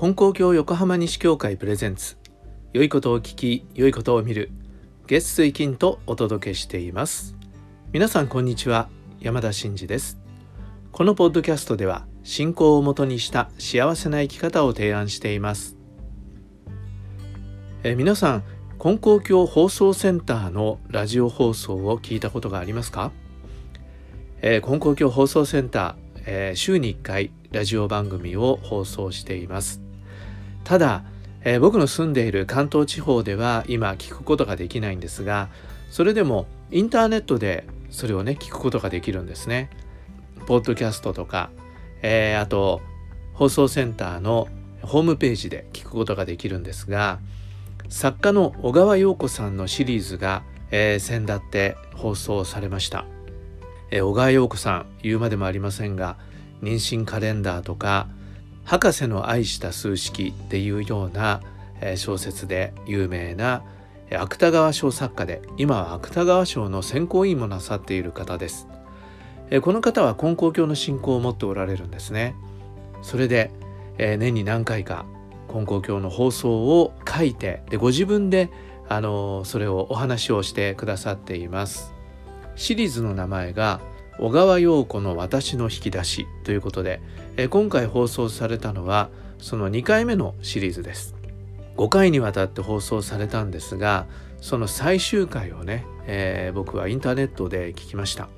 金光教横浜西教会プレゼンツ。良いことを聞き良いことを見る。月水金とお届けしています。皆さんこんにちは。山田真嗣です。このポッドキャストでは信仰をもとにした幸せな生き方を提案しています。え皆さん金光教放送センターのラジオ放送を聞いたことがありますか、えー、金光教放送センター、えー、週に1回ラジオ番組を放送しています。ただ、えー、僕の住んでいる関東地方では今聞くことができないんですがそれでもインターネットでそれをね聞くことができるんですね。ポッドキャストとか、えー、あと放送センターのホームページで聞くことができるんですが作家の小川陽子さんのシリーズが、えー、先だって放送されました、えー、小川陽子さん言うまでもありませんが妊娠カレンダーとか博士の愛した数式っていうような小説で有名な芥川賞作家で今は芥川賞の選考委員もなさっている方です。この方は根高教の信仰を持っておられるんですね。それで年に何回か根高教の放送を書いてでご自分であのそれをお話をしてくださっています。シリーズの名前が小川陽子の私の引き出しということで、え今回放送されたのはその2回目のシリーズです。5回にわたって放送されたんですがその最終回をね、えー、僕はインターネットで聞きました、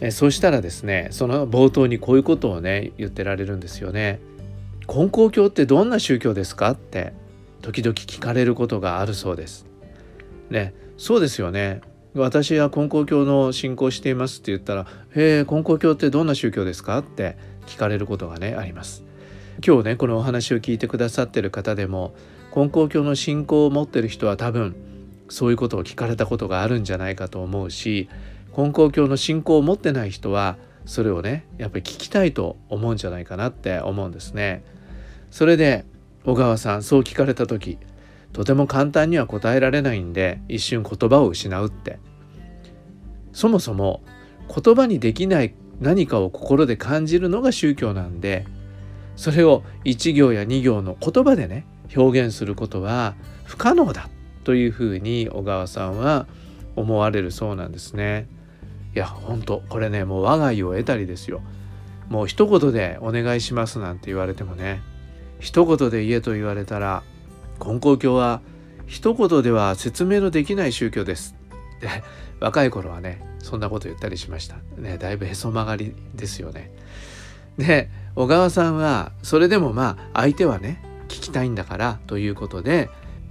えー、そしたらですねその冒頭にこういうことをね言ってられるんですよね根高教ってどんな宗教ですか？って時々聞かれることがあるそうです。ねそうですよね。私は根高教の信仰していますって言ったら「へえ根高教ってどんな宗教ですか?」って聞かれることがねあります。今日ねこのお話を聞いてくださってる方でも根高教の信仰を持ってる人は多分そういうことを聞かれたことがあるんじゃないかと思うし根高教の信仰を持ってない人はそれをねやっぱり聞きたいと思うんじゃないかなって思うんですね。それで小川さんそう聞かれた時とても簡単には答えられないんで一瞬言葉を失うってそもそも言葉にできない何かを心で感じるのが宗教なんでそれを1行や2行の言葉でね表現することは不可能だというふうに小川さんは思われるそうなんですね。いや本当これねもう我が家を得たりですよ。もう一言でお願いしますなんて言われてもね一言で言えと言われたら根高教は一言では説明のできない宗教です若い頃はねそんなこと言ったりしました。ねだいぶへそ曲がりですよね。で小川さんはそれでもまあ相手はね聞きたいんだからということで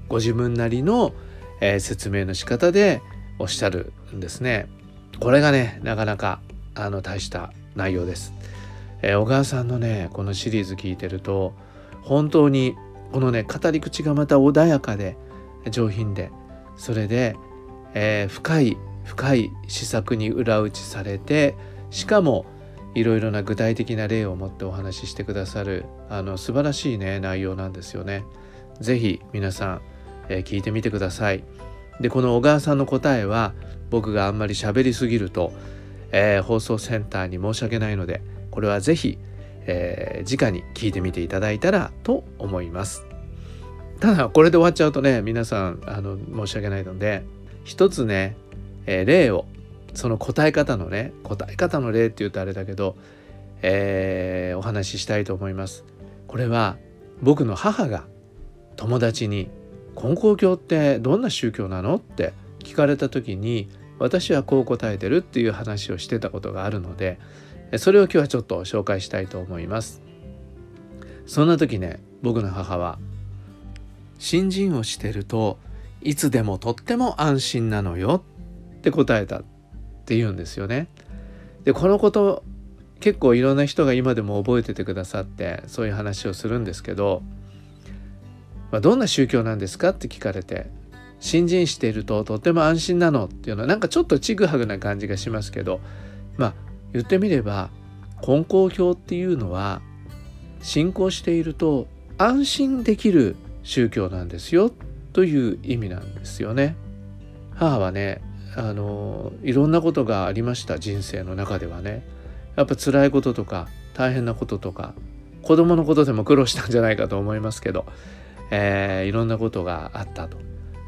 ご自分なりの、えー、説明の仕方でおっしゃるんですね。これがねなかなかあの大した内容です、えー、小川さんのねこのシリーズ聞いてると本当にこのね語り口がまた穏やかで上品でそれで、えー、深い深い施策に裏打ちされてしかもいろいろな具体的な例を持ってお話ししてくださるあの素晴らしいね内容なんですよね。是非皆さん、えー、聞いてみてください。でこの小川さんの答えは僕があんまり喋りすぎると、えー、放送センターに申し訳ないのでこれは是非えー、直に聞いてみていただいたらと思いますただこれで終わっちゃうとね皆さんあの申し訳ないので一つね、えー、例をその答え方のね答え方の例って言うとあれだけど、えー、お話ししたいと思いますこれは僕の母が友達に「根高教ってどんな宗教なの?」って聞かれた時に私はこう答えてるっていう話をしてたことがあるのでそれを今日はちょっと紹介したいと思いますそんな時ね僕の母は新人をしてるといつでもとっても安心なのよって答えたって言うんですよね。でこのこと結構いろんな人が今でも覚えててくださってそういう話をするんですけど、まあ、どんな宗教なんですかって聞かれて新人しているととっても安心なのっていうのはなんかちょっとちぐはぐな感じがしますけどまあ言ってみれば根高教っていうのは信仰していると安心できる宗教なんですよという意味なんですよね。母はねあのいろんなことがありました人生の中ではね。やっぱ辛いこととか大変なこととか子供のことでも苦労したんじゃないかと思いますけど、えー、いろんなことがあったと。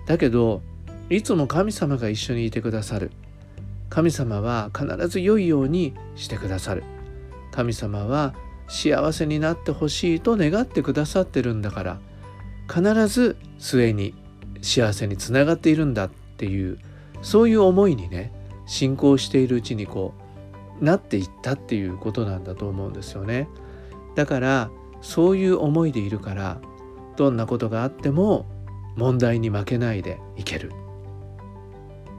だけどいつも神様が一緒にいてくださる神様は必ず良いようにしてくださる神様は幸せになってほしいと願ってくださってるんだから必ず末に幸せにつながっているんだっていうそういう思いにね信仰しているうちにこうなっていったっていうことなんだと思うんですよね。だからそういう思いでいるからどんなことがあっても問題に負けないでいける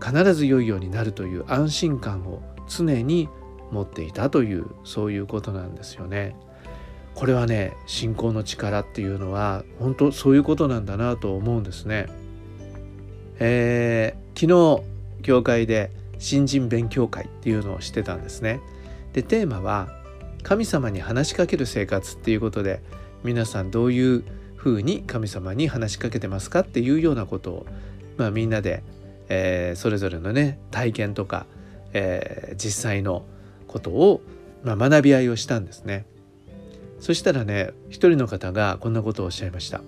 必ず良いようになるという安心感を常に持っていたというそういうことなんですよね。これはね信仰の力っていうのは本当そういうことなんだなと思うんですね。えー、昨日教会で新人勉強会っていうのをしてたんですね。でテーマは神様に話しかける生活っていうことで皆さんどういうふうに神様に話しかけてますかっていうようなことを、まあ、みんなで、えー、それぞれのね体験とか、えー、実際のことを、まあ、学び合いをしたんですね。そしたらね一人の方がこんなことをおっしゃいました。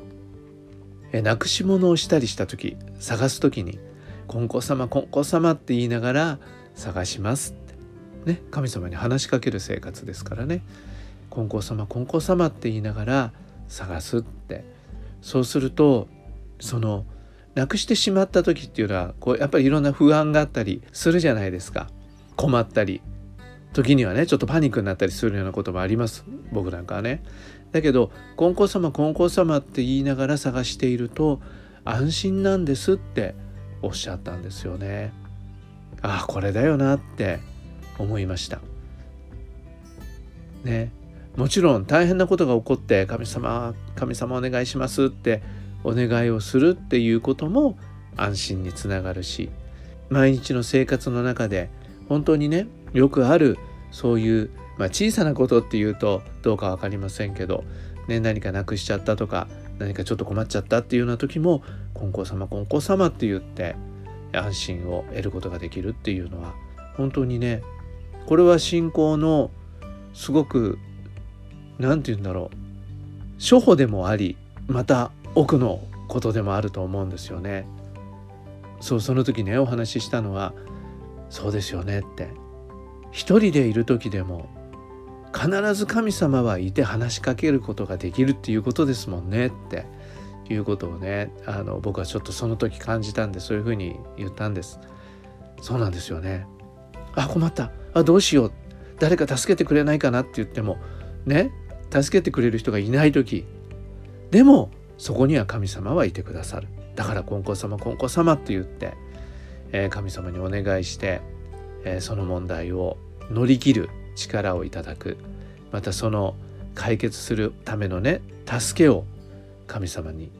えなくし物をしたりした時探す時に「金光様金光様」って言いながら探します。ってね神様に話しかける生活ですからね「金光様金光様」って言いながら探すって。そうするとそのなくしてしまった時っていうのはこうやっぱりいろんな不安があったりするじゃないですか。困ったり。時にはねちょっとパニックになったりするようなこともあります僕なんかはね。だけど「金光様金光様」って言いながら探していると安心なんですっておっしゃったんですよね。ああこれだよなって思いました。ねもちろん大変なことが起こって「神様神様お願いします」ってお願いをするっていうことも安心につながるし毎日の生活の中で本当にねよくあるそういう、まあ、小さなことっていうとどうか分かりませんけど、ね、何かなくしちゃったとか何かちょっと困っちゃったっていうような時も「金光様金光様」って言って安心を得ることができるっていうのは本当にねこれは信仰のすごく何て言うんだろう初歩でもありまた奥のことでもあると思うんですよね。そうその時ねお話ししたのは「そうですよね」って一人でいる時でも必ず神様はいて話しかけることができるっていうことですもんねっていうことをねあの僕はちょっとその時感じたんでそういうふうに言ったんです。そうなんですよね。あ困った。あどうしよう。誰か助けてくれないかなって言ってもね助けてくれる人がいない時。でもそこには神様はいてくださる。だから「金光様金光様」って言って、えー、神様にお願いして、えー、その問題を乗り切る力をいただく。またその解決するためのね助けを神様に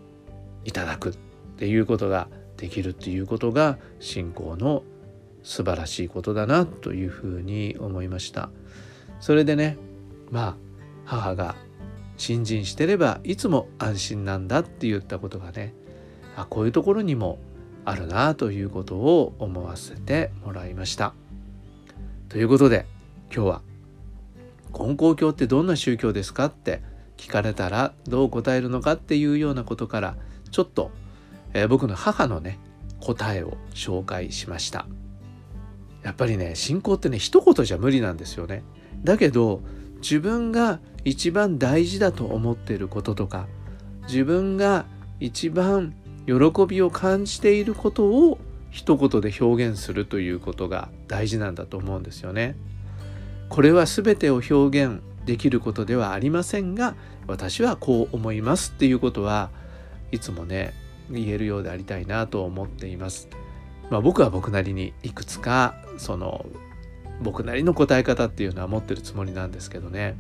いただく。っていうことができるっていうことが信仰の素晴らしいことだなというふうに思いました。それでねまあ母が新人してればいつも安心なんだって言ったことがねあこういうところにもあるなということを思わせてもらいました。ということで今日は「金光教ってどんな宗教ですか?」って聞かれたらどう答えるのかっていうようなことからちょっと、えー、僕の母のね答えを紹介しましたやっぱりね信仰ってね一言じゃ無理なんですよねだけど自分が一番大事だと思っていることとか自分が一番喜びを感じていることを一言で表現するということが大事なんだと思うんですよね。これは全てを表現できることではありませんが私はこう思いますっていうことはいつもね言えるようでありたいなと思っています。まあ、僕は僕なりにいくつかその僕なりの答え方っていうのは持ってるつもりなんですけどね。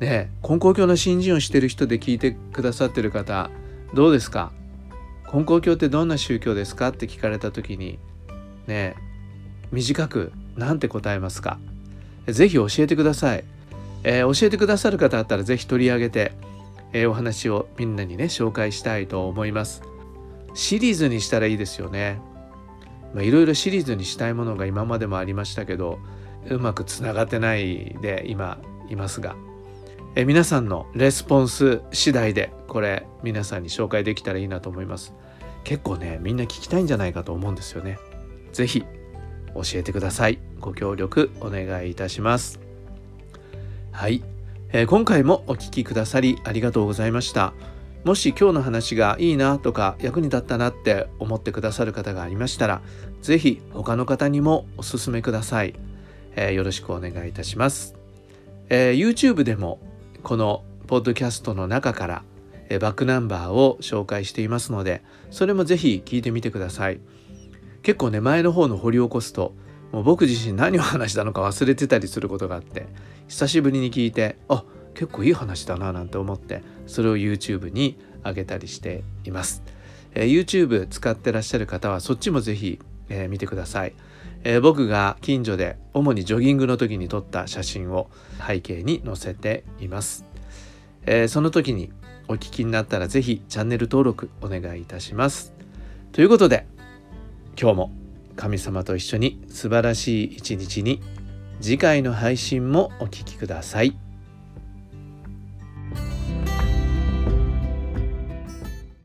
ねえ根高教の新人をしてる人で聞いてくださってる方どうですか？根高教ってどんな宗教ですか？って聞かれた時にね短く何て答えますか是非教えてください、えー、教えてくださる方あったら是非取り上げて、えー、お話をみんなにね紹介したいと思いますシリーズにしたらいいですよねいろいろシリーズにしたいものが今までもありましたけどうまくつながってないで今いますが、え皆さんのレスポンス次第でこれ皆さんに紹介できたらいいなと思います。結構ねみんな聞きたいんじゃないかと思うんですよね。是非教えてください。ご協力お願いいたします。はい、えー、今回もお聴きくださりありがとうございました。もし今日の話がいいなとか役に立ったなって思ってくださる方がありましたら是非他の方にもお勧めください、えー、よろしくお願いいたします、えー、YouTube でもこのポッドキャストの中からバックナンバーを紹介していますのでそれもぜひ聞いてみてください。結構ね前の方の掘り起こすともう僕自身何を話したのか忘れてたりすることがあって久しぶりに聞いてあ結構いい話だななんて思ってそれを YouTube に上げたりしています、えー、YouTube 使ってらっしゃる方はそっちもぜひ、えー、見てください、えー、僕が近所で主にジョギングの時に撮った写真を背景に載せています、えその時にお聞きになったらぜひチャンネル登録お願いいたしますということで今日も神様と一緒に素晴らしい一日に次回の配信もお聴きください。